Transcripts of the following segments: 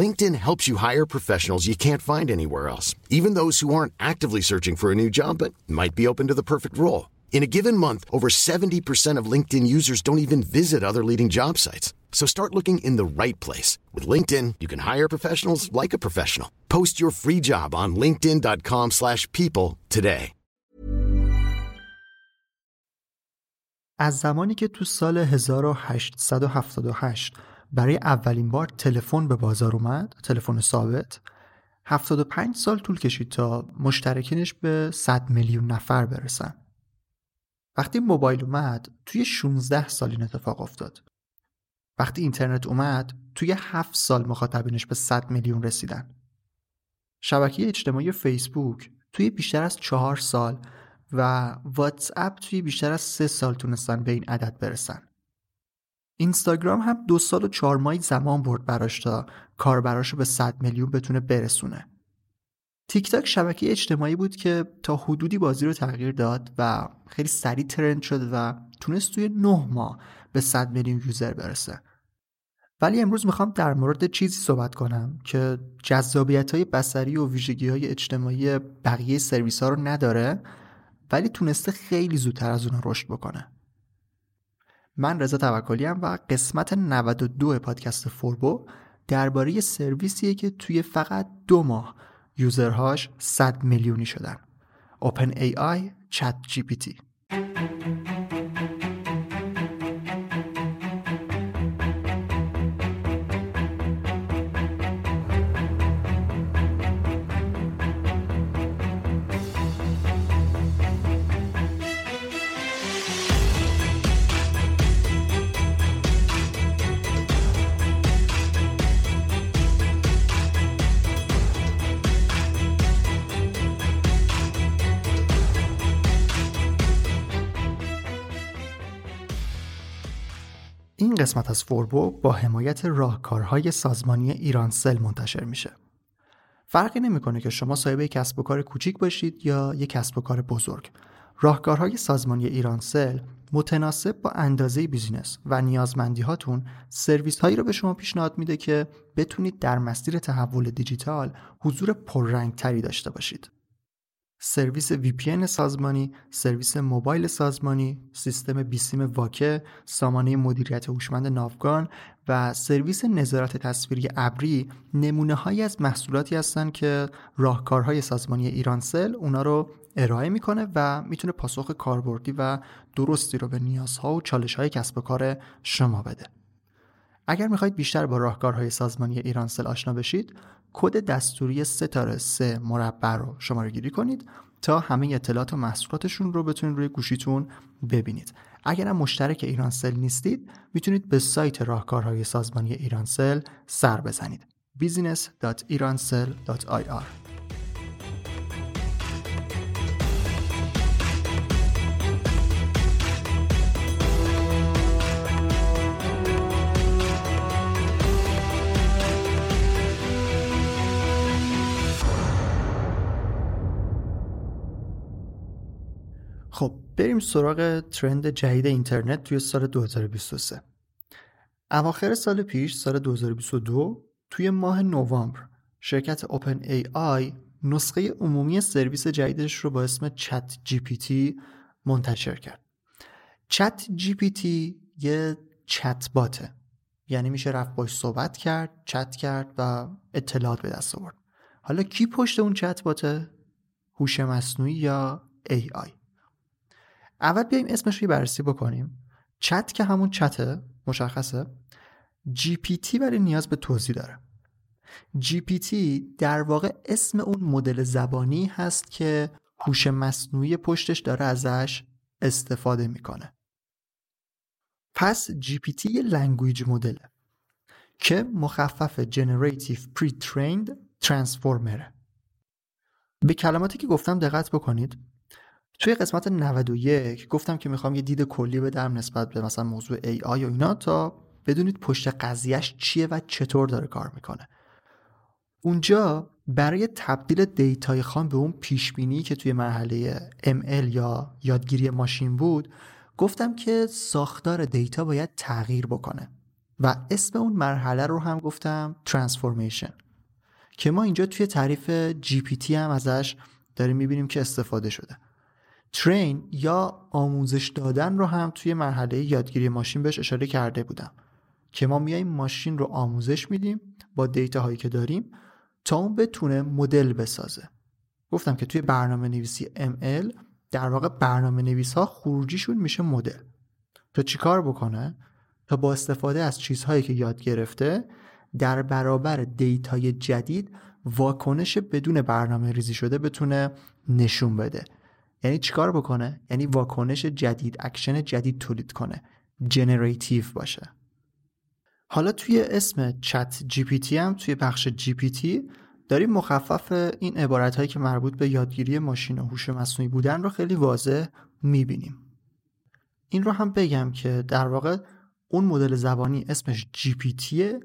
LinkedIn helps you hire professionals you can't find anywhere else, even those who aren't actively searching for a new job but might be open to the perfect role. In a given month, over 70% of LinkedIn users don't even visit other leading job sites. So start looking in the right place. With LinkedIn, you can hire professionals like a professional. Post your free job on linkedin.com slash people today. از زمانی که تو سال 1878 برای اولین بار تلفن به بازار اومد، تلفن ثابت، 75 سال طول کشید تا مشترکینش به 100 میلیون نفر برسن. وقتی موبایل اومد توی 16 سال این اتفاق افتاد. وقتی اینترنت اومد توی 7 سال مخاطبینش به 100 میلیون رسیدن. شبکه اجتماعی فیسبوک توی بیشتر از 4 سال و واتس اپ توی بیشتر از 3 سال تونستن به این عدد برسن. اینستاگرام هم دو سال و چهار ماهی زمان برد براش تا کاربراشو به 100 میلیون بتونه برسونه. تیک تاک شبکه اجتماعی بود که تا حدودی بازی رو تغییر داد و خیلی سریع ترند شد و تونست توی نه ماه به 100 میلیون یوزر برسه. ولی امروز می‌خوام در مورد چیزی صحبت کنم که جذابیت های بسری و ویژگی های اجتماعی بقیه سرویس ها رو نداره ولی تونسته خیلی زودتر از اون رشد بکنه. من رضا توکلی و قسمت 92 پادکست فوربو درباره سرویسیه که توی فقط دو ماه یوزرهاش 100 میلیونی شدن. Open AI Chat GPT این قسمت از فوربو با حمایت راهکارهای سازمانی ایرانسل منتشر میشه. فرقی نمی‌کنه که شما صاحب کسب و کار کوچیک باشید یا یک کسب و کار بزرگ. راهکارهای سازمانی ایرانسل متناسب با اندازه business و نیازمندی هاتون سرویس هایی رو به شما پیشنهاد میده که بتونید در مسیر تحول دیجیتال حضور پررنگ تری داشته باشید. سرویس VPN سازمانی، سرویس موبایل سازمانی، سیستم بیسیم واکه، سامانه مدیریت هوشمند ناوگان و سرویس نظارت تصویری ابری نمونه هایی از محصولاتی هستند که راهکارهای سازمانی ایرانسل اونا رو ارائه می‌کنه و می‌تونه پاسخ کاربردی و درستی رو به نیازها و چالش های کسب و کار شما بده. اگر می‌خواید بیشتر با راهکارهای سازمانی ایرانسل آشنا بشید کد دستوری ستاره سه مربع رو شماره گیری کنید تا همه اطلاعات و محصولاتشون رو بتونید روی گوشیتون ببینید. اگر هم مشترک ایرانسل نیستید می‌تونید به سایت راهکارهای سازمانی ایرانسل سر بزنید. business.iransel.ir خب بریم سراغ trend جدید اینترنت توی سال 2023 اواخر سال پیش سال 2022 توی ماه نوامبر شرکت OpenAI نسخه عمومی سرویس جدیدش رو با اسم ChatGPT منتشر کرد. ChatGPT یه چت باته یعنی میشه رفت باش صحبت کرد چت کرد و اطلاعات به دست آورد. حالا کی پشت اون چت باته هوش مصنوعی یا AI اول بیایم اسمش رو بررسی بکنیم. چت که همون چته مشخصه. GPT ولی نیاز به توضیح داره. GPT در واقع اسم اون مدل زبانی هست که هوش مصنوعی پشتش داره ازش استفاده می‌کنه. پس GPT یه لنگویج مدله که مخفف Generative Pre-trained Transformer. به کلماتی که گفتم دقت بکنید. توی قسمت 91 گفتم که می‌خوام یه دید کلی بدم نسبت به مثلا موضوع AI و اینا تا بدونید پشت قضیهش چیه و چطور داره کار می‌کنه. اونجا برای تبدیل دیتای خام به اون پیشبینی که توی مرحله ML یا یادگیری ماشین بود گفتم که ساختار دیتا باید تغییر بکنه و اسم اون مرحله رو هم گفتم ترانسفورمیشن که ما اینجا توی تعریف GPT هم ازش داریم می‌بینیم که استفاده شده. ترین یا آموزش دادن رو هم توی مرحله یادگیری ماشین بهش اشاره کرده بودم که ما میایم ماشین رو آموزش میدیم با دیتا هایی که داریم تا اون بتونه مدل بسازه. گفتم که توی برنامه نویسی ML در واقع برنامه نویس ها خروجیشون میشه مدل. تا چیکار بکنه؟ تا با استفاده از چیزهایی که یاد گرفته در برابر data ی جدید واکنش بدون برنامه ریزی شده بتونه نشون بده. یعنی چیکار بکنه؟ یعنی واکنش جدید اکشن جدید تولید کنه. generative باشه. حالا توی اسم ChatGPT هم توی بخش GPT داریم مخفف این عبارت هایی که مربوط به یادگیری ماشین و هوش مصنوعی بودن رو خیلی واضح می‌بینیم. این رو هم بگم که در واقع اون مدل زبانی اسمش GPT ه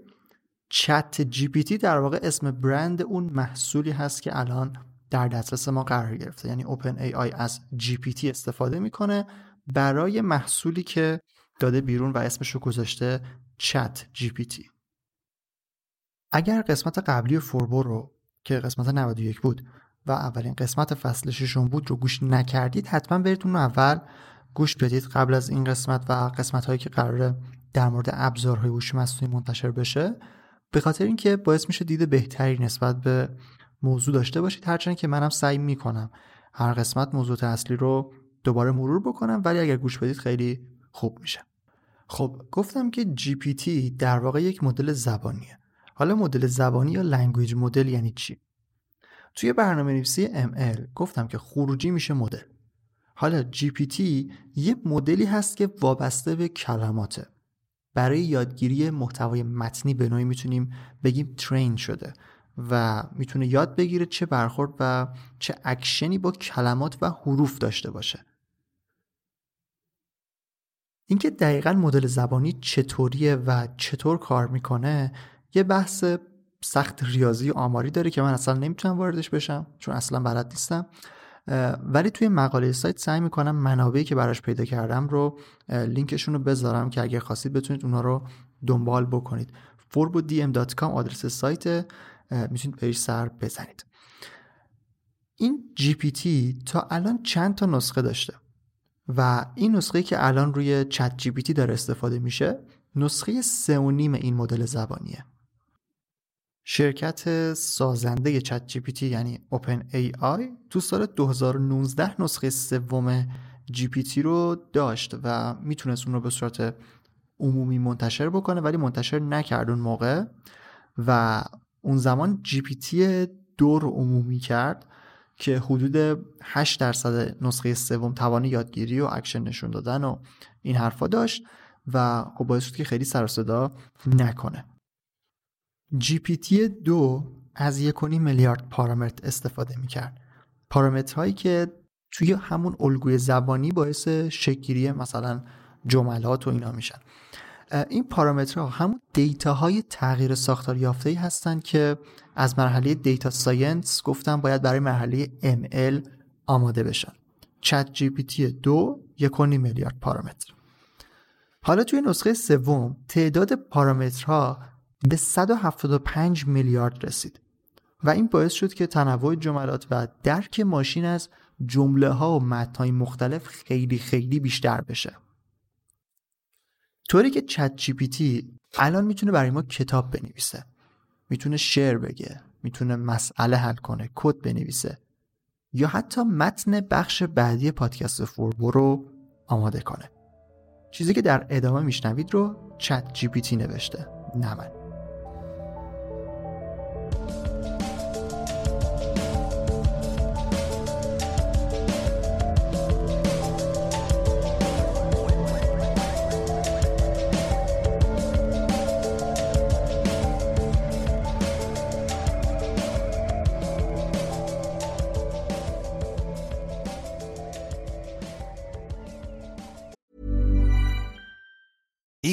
ChatGPT در واقع اسم برند اون محصولی هست که الان در دسترس ما قرار گرفته. یعنی OpenAI از GPT استفاده می‌کنه برای محصولی که داده بیرون و اسمش رو گذاشته ChatGPT اگر قسمت قبلی فوربو رو که قسمت 91 بود و اولین قسمت فصل ششم بود رو گوش نکردید حتما برید اون اول گوش بدید قبل از این قسمت و قسمت هایی که قراره در مورد ابزارهای هوش مصنوعی منتشر بشه. به خاطر اینکه باعث میشه دید بهتری نسبت به موضوع داشته باشید. هرچند که منم سعی می‌کنم هر قسمت موضوع اصلی رو دوباره مرور بکنم ولی اگر گوش بدید خیلی خوب میشه. خب گفتم که GPT در واقع یک مدل زبانیه. حالا مدل زبانی یا language model یعنی چی؟ توی برنامه نویسی ML گفتم که خروجی میشه مدل. حالا GPT یه مدلی هست که وابسته به کلماته. برای یادگیری محتوای متنی به نوعی می‌تونیم بگیم train شده. و می‌تونه یاد بگیره چه برخورد و چه اکشنی با کلمات و حروف داشته باشه. اینکه دقیقا مدل زبانی چطوریه و چطور کار می‌کنه یه بحث سخت ریاضی آماری داره که من اصلا نمی‌تونم واردش بشم چون اصلا بلد نیستم. ولی توی مقاله سایت سعی می‌کنم منابعی که براش پیدا کردم رو لینکشون رو بذارم که اگر خواستید بتونید اونا رو دنبال بکنید. forbodm.com آدرس سایت می‌تونید بهش سر بزنید. این GPT تا الان چند تا نسخه داشته؟ و این نسخه که الان روی ChatGPT داره استفاده میشه نسخه سه و نیم این مدل زبانیه. شرکت سازنده ChatGPT یعنی OpenAI تو سال 2019 نسخه سوم GPT رو داشت و می‌تونست اون رو به صورت عمومی منتشر بکنه ولی منتشر نکرد اون موقع. و اون زمان GPT دو رو عمومی کرد که حدود 8 درصد نسخه سوم توان یادگیری و اکشن نشون دادن و این حرفا داشت و خب باعث شد که خیلی سر صدا نکنه. GPT دو از یک میلیارد پارامتر استفاده می‌کرد. پارامترهایی که توی همون الگوی زبانی باعث شکلی مثلا جملات و اینا میشن. این پارامترها همون data های تغییر ساختار یافته هستند که از مرحله data science گفتم باید برای مرحله ML آماده بشن. ChatGPT دو یک میلیارد پارامتر. حالا توی نسخه سوم تعداد پارامترها به 175 میلیارد رسید و این باعث شد که تنوع جملات و درک ماشین از جمله ها و متنهای مختلف خیلی خیلی بیشتر بشه. طوری که ChatGPT الان می‌تونه برای ما کتاب بنویسه. می‌تونه شعر بگه می‌تونه مسئله حل کنه کد بنویسه یا حتی متن بخش بعدی پادکست فوربو رو آماده کنه. چیزی که در ادامه میشنوید رو ChatGPT نوشته نه من.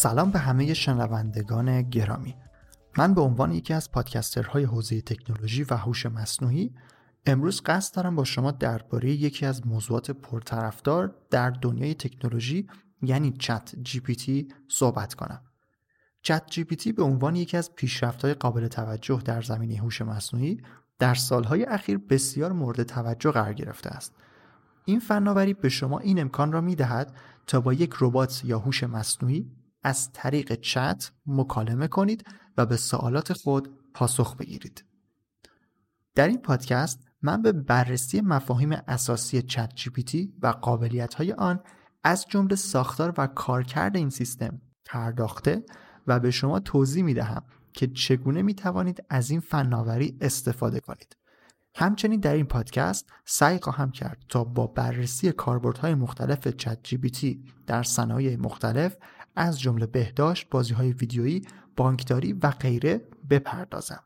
سلام به همه شنوندگان گرامی. من به عنوان یکی از podcaster های حوزه تکنولوژی و هوش مصنوعی امروز قصد دارم با شما درباره یکی از موضوعات پرطرفدار در دنیای تکنولوژی یعنی ChatGPT صحبت کنم. ChatGPT به عنوان یکی از پیشرفت‌های قابل توجه در زمینه هوش مصنوعی در سالهای اخیر بسیار مورد توجه قرار گرفته است. این فناوری به شما این امکان را می دهد تا با یک ربات یا هوش مصنوعی از طریق چت مکالمه کنید و به سوالات خود پاسخ بگیرید. در این پادکست من به بررسی مفاهیم اساسی چت جی پی تی و قابلیت های آن از جمله ساختار و کارکرد این سیستم پرداخته و به شما توضیح می دهم که چگونه می توانید از این فناوری استفاده کنید. همچنین در این پادکست سعی خواهم کرد تا با بررسی کاربردهای مختلف چت جی در صنایع مختلف از جمله بهداشت، بازی های ویدیویی، بانکداری و غیره بپردازم.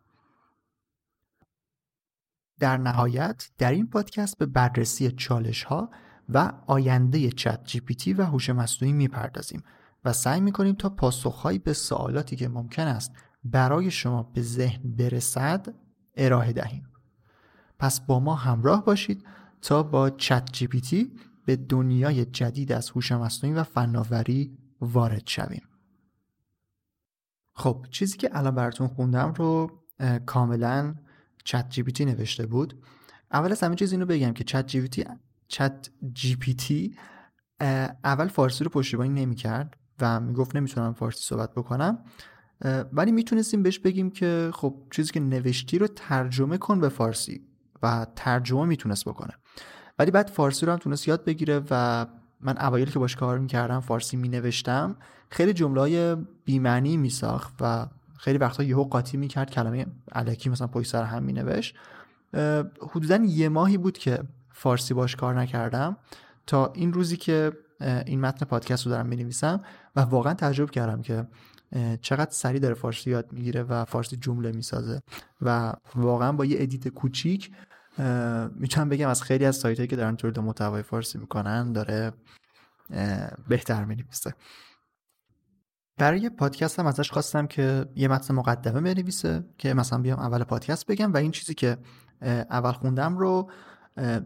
در نهایت در این پادکست به بررسی چالش ها و آینده چت جی پی تی و هوش مصنوعی می‌پردازیم و سعی می‌کنیم تا پاسخهایی به سوالاتی که ممکن است برای شما به ذهن برسد ارائه دهیم. پس با ما همراه باشید تا با چت جی پی تی به دنیای جدید از هوش مصنوعی و فناوری وارد شویم. خب چیزی که الان براتون خوندم رو کاملا ChatGPT نوشته بود. اول از همه چیز اینو بگم که ChatGPT ChatGPT اول فارسی رو پشتیبانی نمی‌کرد و می‌گفت نمی‌تونم فارسی صحبت بکنم ولی می‌تونستیم بهش بگیم که خب چیزی که نوشتی رو ترجمه کن به فارسی و ترجمه می‌تونست بکنه ولی بعد فارسی رو هم تونست یاد بگیره و من اوایل که باش کار می‌کردم فارسی مینوشتم خیلی جمله های بیمعنی میساخت و خیلی وقتا یهو قاطی می‌کرد کلمه علکی مثلا پشت سر هم مینوشت. حدودا یه ماهی بود که فارسی باش کار نکردم تا این روزی که این متن پادکست رو دارم می‌نویسم و واقعا تعجب کردم که چقدر سریع داره فارسی یاد می‌گیره و فارسی جمله می‌سازه و واقعا با یه edit کوچیک می‌تونم بگم از خیلی از سایت هایی که دارن تولید محتوای فارسی می‌کنن داره بهتر می‌نویسه. برای پادکست هم ازش خواستم که یه متن مقدمه بنویسه که مثلا بیام اول پادکست بگم و این چیزی که اول خوندم رو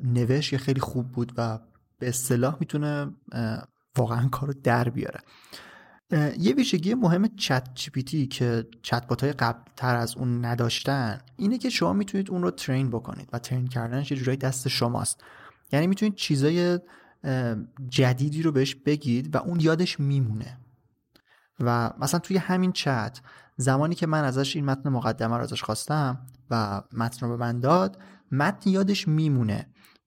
نوشت خیلی خوب بود و به اصطلاح می‌تونه واقعا کارو در بیاره. یه ویژگی مهم ChatGPT که چت های قبل تر از اون نداشتن اینه که شما می‌تونید اون رو train بکنید و train کردنش یه جورایی دست شماست. یعنی می‌تونید چیزای جدیدی رو بهش بگید و اون یادش میمونه. و مثلا توی همین چت زمانی که من ازش این متن مقدمه رو ازش خواستم و متن رو به من داد متن یادش میمونه.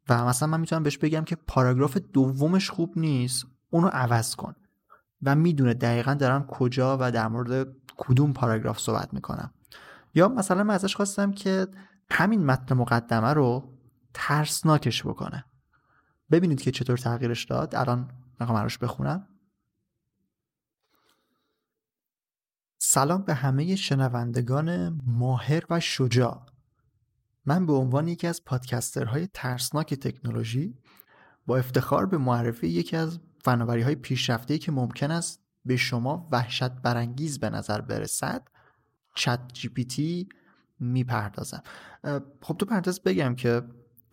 و مثلا من می‌تونم بهش بگم که پاراگراف دومش خوب نیست اونو عوض کن. و می‌دونه دقیقا دارم کجا و در مورد کدوم پاراگراف صحبت می‌کنم. یا مثلا من ازش خواستم که همین متن مقدمه رو ترسناکش بکنه. ببینید که چطور تغییرش داد. الان می‌خوام براش بخونم. سلام به همه شنوندگان ماهر و شجاع. من به عنوان یکی از پادکسترهای ترسناک تکنولوژی با افتخار به معرفی یکی از فناوری های پیشرفته که ممکن است به شما وحشت برانگیز به نظر برسد چت جی پی تی می‌پردازم خب تو پرانتز بگم که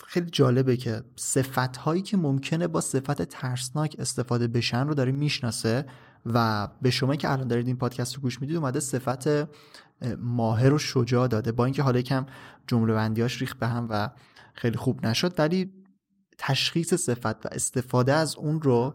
خیلی جالبه که صفت هایی که ممکنه با صفت ترسناک استفاده بشن رو داره می‌شناسه و به شما که الان دارید این پادکست رو گوش می‌دید اومده صفت ماهر و شجاع داده. با اینکه حالا یکم جمله بندیاش ریخت به هم و خیلی خوب نشد ولی تشخیص صفت و استفاده از اون رو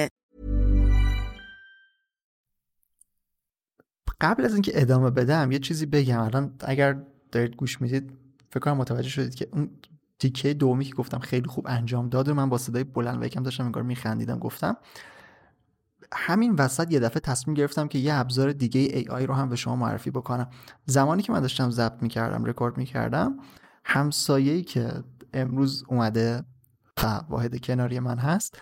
قبل از اینکه ادامه بدم یه چیزی بگم. الان اگر دارید گوش می‌دید فکر کنم متوجه شدید که اون تیکه دومی که گفتم خیلی خوب انجام داد و من با صدای بلند و یکم داشتم انگار میخندیدم گفتم. همین وسط یه دفعه تصمیم گرفتم که یه ابزار دیگه ای آی رو هم به شما معرفی بکنم. زمانی که من داشتم ضبط می‌کردم رکورد می‌کردم همسایه‌ای که امروز اومده و واحد کناری من هست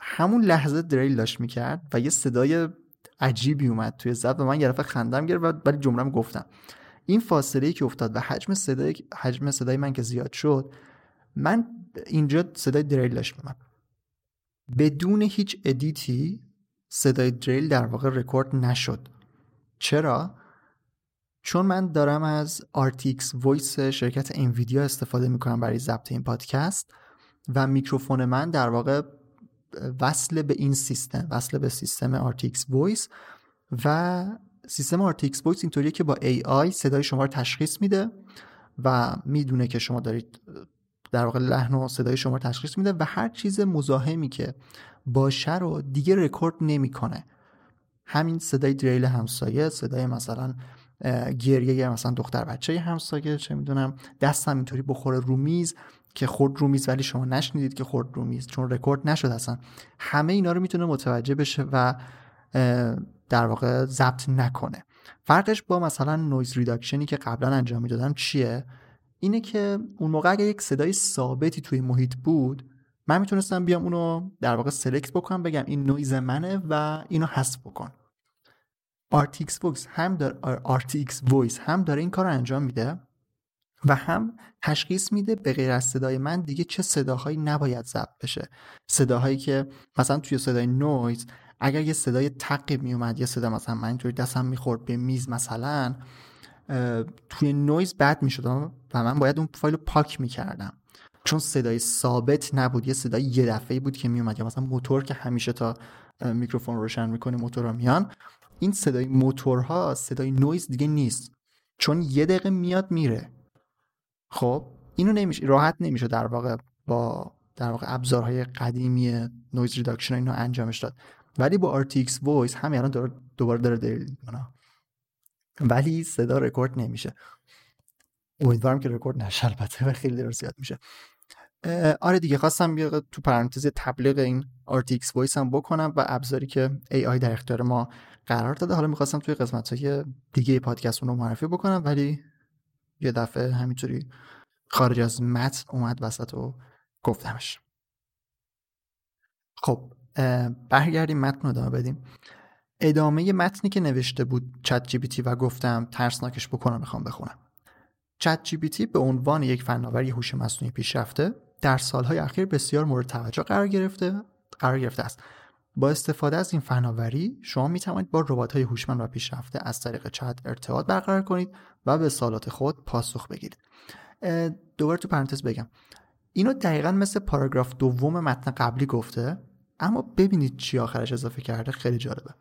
همون لحظه دریل داشت می‌کرد و یه صدای عجیبی اومد توی ضبط و من یه خندم گرفت ولی جمله‌ام گفتم. این فاصله که افتاد و حجم صدای حجم صدای من که زیاد شد من اینجا صدای دریل داشت میومد بدون هیچ edit ی صدای دریل در واقع رکورد نشد. چرا؟ چون من دارم از RTX Voice شرکت انویدیا استفاده می‌کنم برای ضبط این پادکست و میکروفون من در واقع وصل به این سیستم وصل به سیستم RTX Voice و سیستم RTX Voice اینطوریه که با AI صدای شما رو تشخیص میده و می‌دونه که شما دارید در واقع لحن و صدای شما رو تشخیص میده و هر چیز مزاحمی که باشه رو دیگه رکورد نمی‌کنه. همین صدای دریل همسایه صدای مثلا گریه مثلا دختر بچه همسایه چه می‌دونم دستم اینطوری بخوره رو میز که خورد رو میز ولی شما نشنیدید که خورد رو میز چون رکورد نشد اصلا. همه اینا رو می‌تونه متوجه بشه و در واقع ضبط نکنه. فرقش با مثلا noise reduction ی که قبلا انجام می‌دادم چیه؟ اینه که اون موقع اگه یک صدای ثابتی توی محیط بود من می‌تونستم بیام اونو در واقع select بکنم بگم این نویز منه و اینو حذف بکن. RTX Voice هم داره RTX Voice هم داره این کار رو انجام میده. و هم تشخیص میده به غیر از صدای من دیگه چه صداهایی نباید ضبط بشه. صداهایی که مثلا توی صدای نویز اگر یه صدای تقی میومد یه صدا مثلا من اینطوری دستم می‌خورد به میز مثلا توی نویز بد می‌شد و من باید اون فایل رو پاک می‌کردم. چون صدای ثابت نبود یه صدای یه دفعه بود که میومد یا مثلا موتور که همیشه تا میکروفون روشن می‌کنه موتورها میان. این صدای موتورها صدای نویز دیگه نیست. چون یه دقیقه میاد میره. خب اینو نمیشه راحت نمیشه در واقع با در واقع ابزارهای قدیمی noise reduction اینو انجامش داد. ولی با RTX Voice همین الان دوباره داره دریل ولی صدا رکورد نمیشه. امیدوارم که رکورد نشه البته خیلی داره زیاد میشه. آره دیگه خواستم بیا تو پرانتز تبلیغ این RTX Voice هم بکنم و ابزاری که AI در اختیار ما قرار داده. حالا می‌خواستم توی قسمت های دیگه پادکست اون رو معرفی بکنم ولی یه دفعه همینطوری خارج از متن اومد وسط و گفتمش. خب برگردیم متن رو ادامه بدیم. ادامه متنی که نوشته بود چت جی تی و گفتم ترسناکش بکنم می‌خوام بخونم. چت جی تی به عنوان یک فناوری هوش مصنوعی پیشرفته در سالهای اخیر بسیار مورد توجه قرار گرفته قرار گرفته است. با استفاده از این فناوری شما می توانید با ربات های هوشمند و پیشرفته از طریق چت ارتباط برقرار کنید و به سوالات خود پاسخ بگیرید. دوباره تو پرانتز بگم. اینو دقیقا مثل پاراگراف دوم متن قبلی گفته اما ببینید چی آخرش اضافه کرده خیلی جالبه.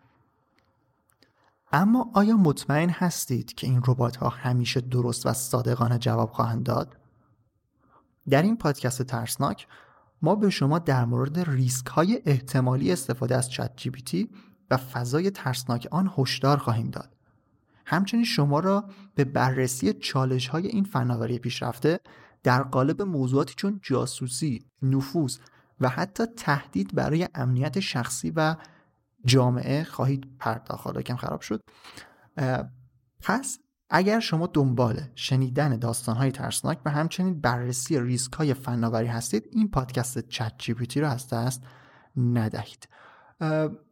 اما آیا مطمئن هستید که این ربات ها همیشه درست و صادقانه جواب خواهند داد؟ در این پادکست ترسناک ما به شما در مورد ریسک های احتمالی استفاده از چت جی و فضای ترسناک آن هشدار خواهیم داد. همچنین شما را به بررسی چالش های این فناوری پیشرفته در قالب موضوعاتی چون جاسوسی، نفوذ و حتی تهدید برای امنیت شخصی و جامعه خواهید پرداخت حالا کم خراب شد پس اگر شما دنبال شنیدن داستانهای ترسناک و همچنین بررسی ریسک های فناوری هستید این پادکست چت جی رو از دست ندهید.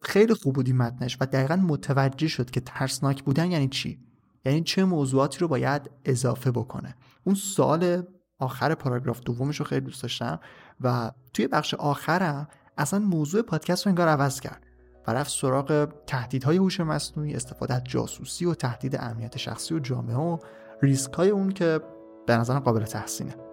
خیلی خوب بودی متنش و دقیقا متوجه شد که ترسناک بودن یعنی چی؟ یعنی چه موضوعاتی رو باید اضافه بکنه. اون سال آخر پاراگراف دومش رو خیلی دوست داشتم و توی بخش آخرم اصلا موضوع پادکست رو انگار عوض کرد. و رفت سراغ تهدیدهای هوش مصنوعی استفاده از جاسوسی و تهدید امنیت شخصی و جامعه و ریسک های اون که به نظرم قابل تحسینه.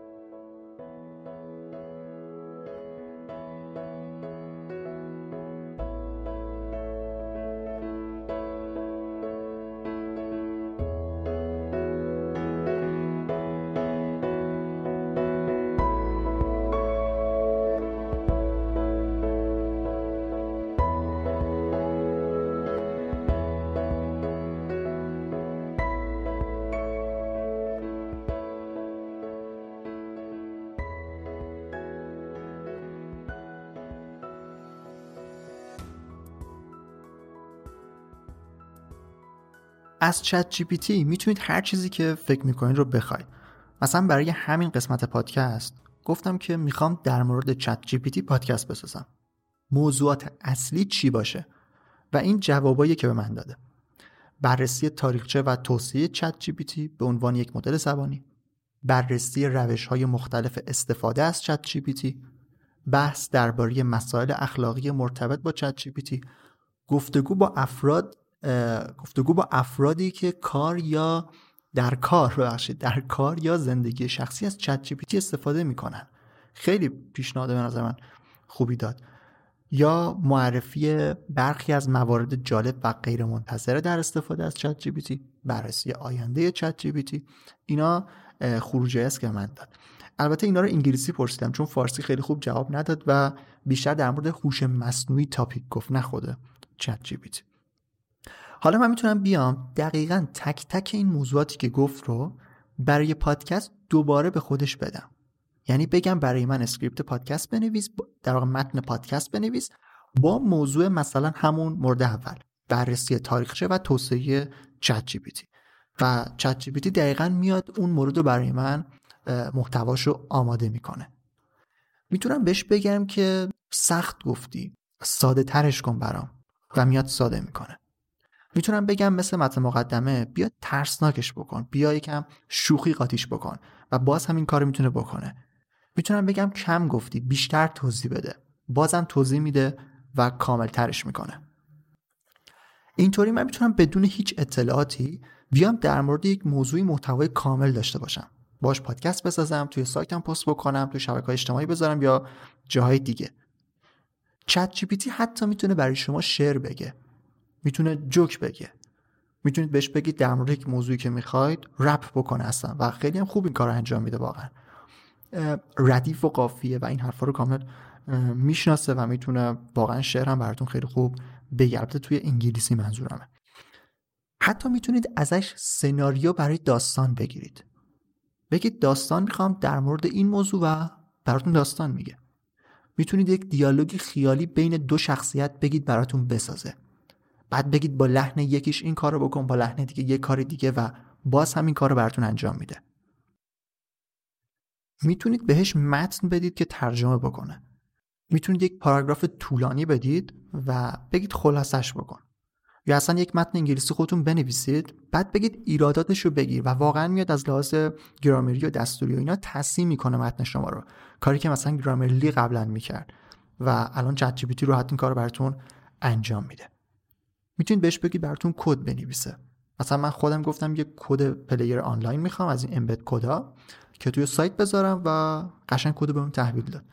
از ChatGPT می‌تونید هر چیزی که فکر می‌کنید رو بخواید. مثلا برای همین قسمت پادکست گفتم که می‌خوام در مورد ChatGPT پادکست بسازم. موضوعات اصلی چی باشه؟ و این جوابایی که به من داده. بررسی تاریخچه و توسعه ChatGPT به عنوان یک مدل زبانی. بررسی روش های مختلف استفاده از ChatGPT بحث درباره مسائل اخلاقی مرتبط با ChatGPT گفتگو با افراد گفتگو با افرادی که کار یا در کار ببخشید در کار یا زندگی شخصی از چت جی استفاده می‌کنن. خیلی پیشنهاد به نظر من خوبی داد. یا معرفی برخی از موارد جالب و غیر منتظره در استفاده از چت جی بررسی آینده چت جی اینا خروجی است که من داد. البته اینا رو انگلیسی پرسیدم چون فارسی خیلی خوب جواب نداد و بیشتر در مورد هوش مصنوعی topic گفت نه خود چت جی حالا من می‌تونم بیام دقیقا تک تک این موضوعاتی که گفت رو برای پادکست دوباره به خودش بدم. یعنی بگم برای من script پادکست بنویس در واقع متن پادکست بنویس با موضوع مثلا همون مورد اول بررسی تاریخچه و توسعه چت جی و چت جی دقیقا میاد اون مورد رو برای من محتواش رو آماده می‌کنه. می‌تونم بهش بگم که سخت گفتی ساده ترش کن برام. و میاد ساده می‌کنه. می‌تونم بگم مثل متن مقدمه بیا ترسناکش بکن بیا یکم شوخی قاطیش بکن و باز هم این کار می‌تونه بکنه. می‌تونم بگم کم گفتی بیشتر توضیح بده. بازم توضیح میده و کامل ترش می‌کنه. اینطوری من می‌تونم بدون هیچ اطلاعاتی بیام در مورد یک موضوعی محتوای کامل داشته باشم. باش پادکست بسازم توی سایتم پست بکنم توی شبکه اجتماعی بذارم یا جاهای دیگه. چت جی حتی می‌تونه برای شما شعر بگه. می‌تونه جوک بگه. می‌تونید بهش بگید در مورد یک موضوعی که می‌خواید رپ بکنه اصلا و خیلی هم خوب این کار انجام میده واقعا. ردیف و قافیه و این حرفا رو کامل می‌شناسه و می‌تونه واقعا شعر هم براتون خیلی خوب بگرده توی انگلیسی منظورمه. حتی می‌تونید ازش سناریو برای داستان بگیرید. بگید داستان می‌خوام در مورد این موضوع و براتون داستان میگه. می‌تونید یک دیالوگی خیالی بین دو شخصیت بگید براتون بسازه. بعد بگید با لحن یکیش این کارو بکن با لحن دیگه یک کار دیگه و باز همین کار رو براتون انجام میده. می‌تونید بهش متن بدید که ترجمه بکنه. می‌تونید یک پاراگراف طولانی بدید و بگید خلاصش بکن. یا اصلا یک متن انگلیسی خودتون بنویسید بعد بگید ایراداتش رو بگیر و واقعا میاد از لحاظ گرامری و دستوری و اینا تصحیح می‌کنه متن شما رو. کاری که مثلا Grammarly قبلا می‌کرد و الان چت رو حتی این کار براتون انجام میده. می‌تونید بهش بگید براتون کد بنویسه. مثلا من خودم گفتم یه کد player آنلاین می‌خوام از این embed کدا که توی سایت بذارم و قشنگ کد بهم تحویل داد.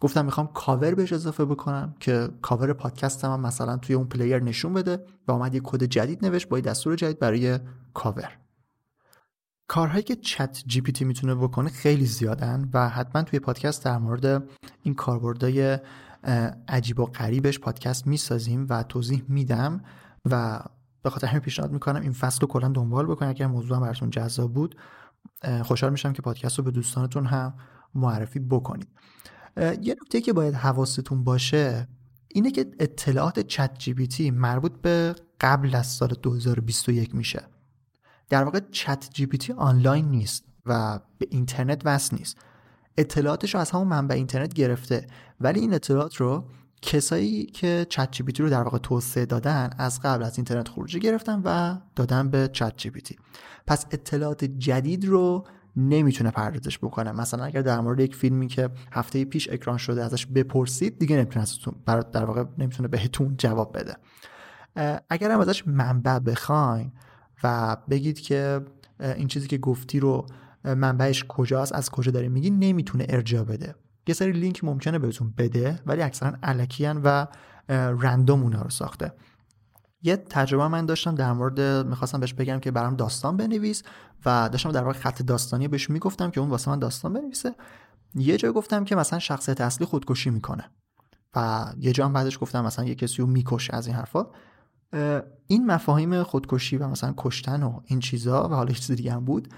گفتم می‌خوام کاور بهش اضافه بکنم که کاور پادکست هم مثلا توی اون player نشون بده و اومد یه کد جدید نوشت با دستور جدید برای کاور. کارهایی که ChatGPT می‌تونه بکنه خیلی زیادن و حتما توی پادکست در مورد این کاربردهای عجیب و غریبش پادکست می‌سازیم و توضیح میدم و به خاطر همین پیشنهاد می‌کنم این فصل رو کلا دنبال بکنید. اگر موضوع هم براتون جذاب بود خوشحال میشم که پادکست رو به دوستانتون هم معرفی بکنید. یه نکته که باید حواستون باشه اینه که اطلاعات چت جی مربوط به قبل از سال 2021 میشه. در واقع چت جی آنلاین نیست و به اینترنت وصل نیست. اطلاعاتش رو از همون منبع اینترنت گرفته. ولی این اطلاعات رو کسایی که چت جی رو در واقع توسعه دادن از قبل از اینترنت خروجی گرفتن و دادن به چت جی پس اطلاعات جدید رو نمی‌تونه پردازش بکنه. مثلا اگر در مورد یک فیلمی که هفته پیش اکران شده ازش بپرسید دیگه نمی‌تونه برات در واقع نمی‌تونه بهتون جواب بده. اگر هم ازش منبع بخواین و بگید که این چیزی که گفتی رو منبعش کجاست از کجا داری میگی نمی‌تونه ارجاع بده. یه سری لینک ممکنه بهتون بده ولی اکثرا علکیان و رندوم اونا رو ساخته. یه تجربه من داشتم در مورد می‌خواستم بهش بگم که برام داستان بنویس و داشتم در واقع خط داستانی بهش می‌گفتم که اون واسه من داستان بنویسه. یه جا گفتم که مثلا شخصیت اصلی خودکشی می‌کنه و یه جا هم بعدش گفتم مثلا یه کسی رو می‌کشه از این حرفا. این مفاهیم خودکشی و مثلا کشتن و این چیزا و حالا چیز دیگه هم بود.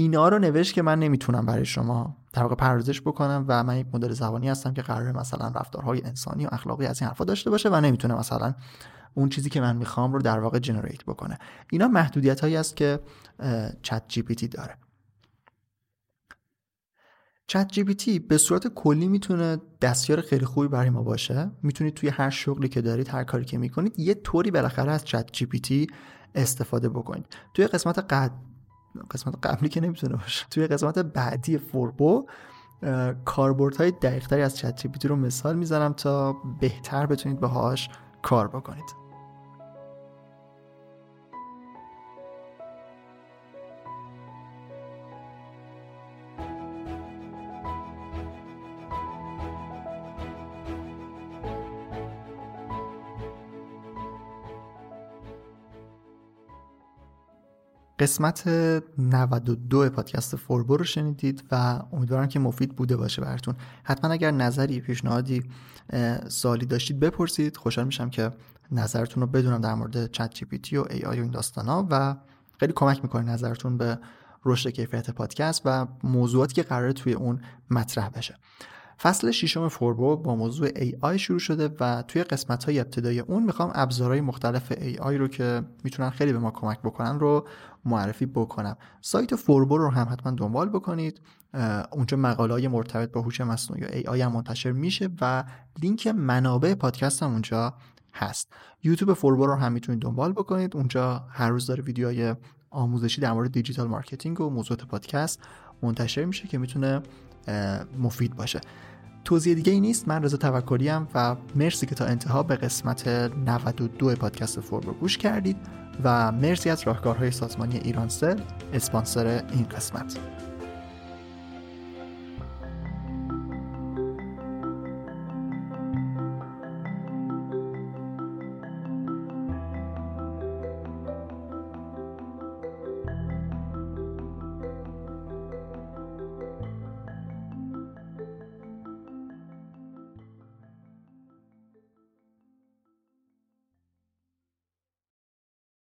اینا رو نوشت که من نمی‌تونم برای شما در واقع پردازش بکنم و من یک مدل زبانی هستم که قرار مثلا رفتارهای انسانی و اخلاقی از این حرفا داشته باشه و نمی‌تونه مثلا اون چیزی که من می‌خوام رو در واقع generate بکنه. اینا محدودیت هایی است که ChatGPT داره. ChatGPT به صورت کلی می‌تونه دستیار خیلی خوبی برای ما باشه. می‌تونید توی هر شغلی که دارید هر کاری که می‌کنید یه طوری بالاخره از ChatGPT استفاده بکنید. توی قسمت قد... قسمت قبلی که نمی‌تونه باشه. توی قسمت بعدی فوربو کاربردهای دقیقتری از چت رو مثال می‌زنم تا بهتر بتونید باهاش کار بکنید. قسمت 92 پادکست فوربو رو شنیدید و امیدوارم که مفید بوده باشه براتون. حتما اگر نظری پیشنهادی سوالی داشتید بپرسید. خوشحال میشم که نظرتون رو بدونم در مورد ChatGPT و AI و این داستانا و خیلی کمک می‌کنه نظرتون به رشد کیفیت پادکست و موضوعاتی که قراره توی اون مطرح بشه. فصل ششم فوربو با موضوع AI شروع شده و توی قسمت های ابتدای اون می‌خوام ابزارهای مختلف AI رو که می‌تونن خیلی به ما کمک بکنن رو معرفی بکنم. سایت فوربو رو هم حتما دنبال بکنید. اونجا مقاله های مرتبط با هوش مصنوعی و AI هم منتشر میشه و لینک منابع پادکست هم اونجا هست. یوتیوب فوربو رو هم می‌تونید دنبال بکنید. اونجا هر روز داره ویدیوهای آموزشی در مورد digital marketing و موضوعات پادکست منتشر میشه که می‌تونه مفید باشه. توضیح دیگه ای نیست. من رضا توکلی و مرسی که تا انتها به قسمت 92 پادکست فوربو گوش کردید و مرسی از راهکارهای سازمانی ایرانسل اسپانسر این قسمت.